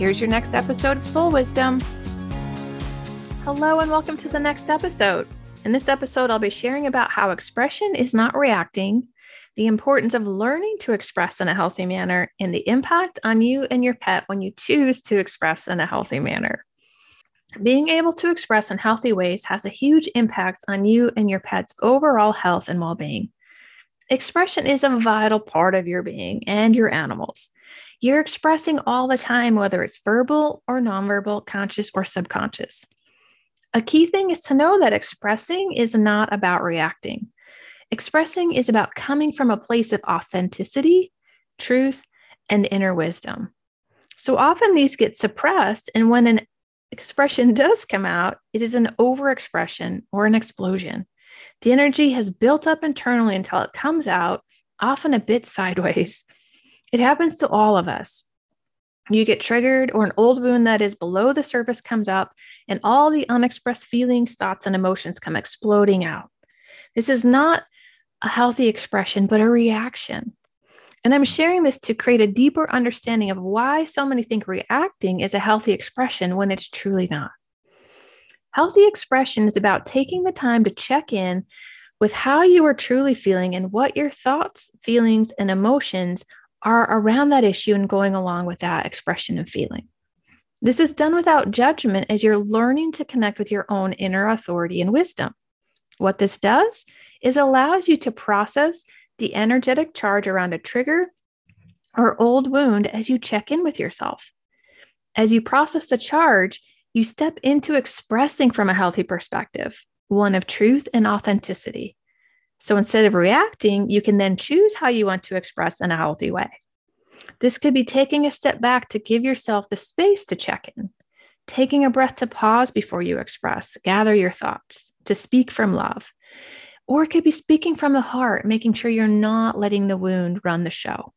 Here's your next episode of Soul Wisdom. Hello, and welcome to the next episode. In this episode, I'll be sharing about how expression is not reacting, the importance of learning to express in a healthy manner, and the impact on you and your pet when you choose to express in a healthy manner. Being able to express in healthy ways has a huge impact on you and your pet's overall health and well being. Expression is a vital part of your being and your animals. You're expressing all the time, whether it's verbal or nonverbal, conscious or subconscious. A key thing is to know that expressing is not about reacting. Expressing is about coming from a place of authenticity, truth, and inner wisdom. So often these get suppressed, and when an expression does come out, it is an overexpression or an explosion. The energy has built up internally until it comes out, often a bit sideways. It happens to all of us. You get triggered, or an old wound that is below the surface comes up, and all the unexpressed feelings, thoughts, and emotions come exploding out. This is not a healthy expression, but a reaction. And I'm sharing this to create a deeper understanding of why so many think reacting is a healthy expression when it's truly not. Healthy expression is about taking the time to check in with how you are truly feeling and what your thoughts, feelings, and emotions are around that issue and going along with that expression of feeling. This is done without judgment as you're learning to connect with your own inner authority and wisdom. What this does is allows you to process the energetic charge around a trigger or old wound as you check in with yourself. As you process the charge, you step into expressing from a healthy perspective, one of truth and authenticity. So instead of reacting, you can then choose how you want to express in a healthy way. This could be taking a step back to give yourself the space to check in, taking a breath to pause before you express, gather your thoughts, to speak from love. Or it could be speaking from the heart, making sure you're not letting the wound run the show.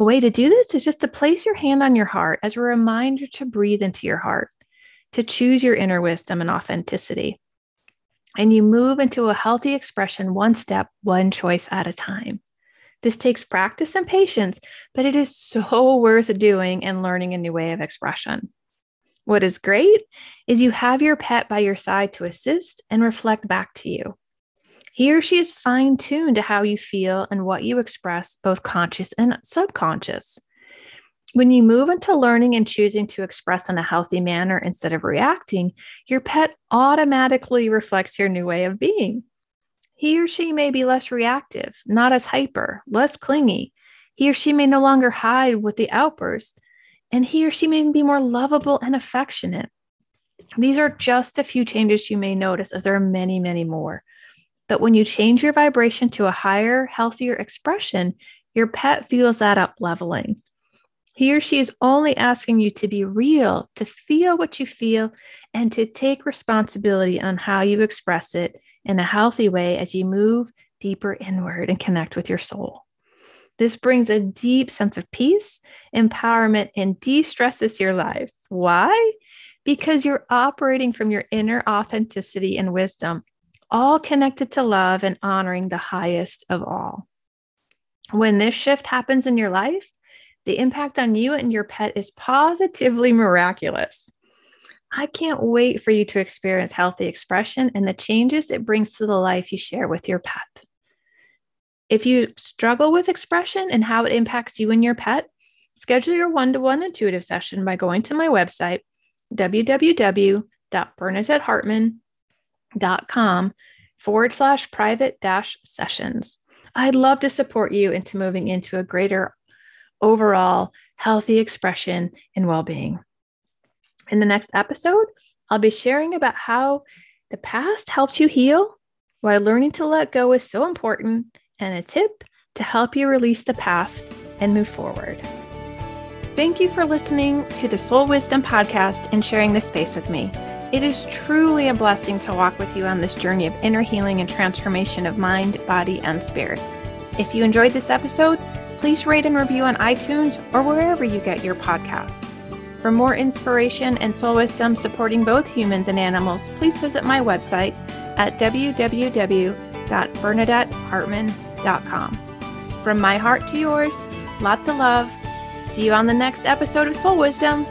A way to do this is just to place your hand on your heart as a reminder to breathe into your heart, to choose your inner wisdom and authenticity and you move into a healthy expression one step, one choice at a time. This takes practice and patience, but it is so worth doing and learning a new way of expression. What is great is you have your pet by your side to assist and reflect back to you. He or she is fine tuned to how you feel and what you express, both conscious and subconscious. When you move into learning and choosing to express in a healthy manner instead of reacting, your pet automatically reflects your new way of being. He or she may be less reactive, not as hyper, less clingy. He or she may no longer hide with the outburst, and he or she may be more lovable and affectionate. These are just a few changes you may notice, as there are many, many more. But when you change your vibration to a higher, healthier expression, your pet feels that up leveling. He or she is only asking you to be real, to feel what you feel, and to take responsibility on how you express it in a healthy way as you move deeper inward and connect with your soul. This brings a deep sense of peace, empowerment, and de stresses your life. Why? Because you're operating from your inner authenticity and wisdom, all connected to love and honoring the highest of all. When this shift happens in your life, the impact on you and your pet is positively miraculous. I can't wait for you to experience healthy expression and the changes it brings to the life you share with your pet. If you struggle with expression and how it impacts you and your pet, schedule your one to one intuitive session by going to my website, www.bernadettehartman.com forward slash private dash sessions. I'd love to support you into moving into a greater overall healthy expression and well being. In the next episode, I'll be sharing about how the past helps you heal, why learning to let go is so important, and a tip to help you release the past and move forward. Thank you for listening to the Soul Wisdom podcast and sharing this space with me. It is truly a blessing to walk with you on this journey of inner healing and transformation of mind, body, and spirit. If you enjoyed this episode, please rate and review on iTunes or wherever you get your podcast. For more inspiration and soul wisdom supporting both humans and animals, please visit my website at www.bernadettehartman.com. From my heart to yours, lots of love. See you on the next episode of Soul Wisdom.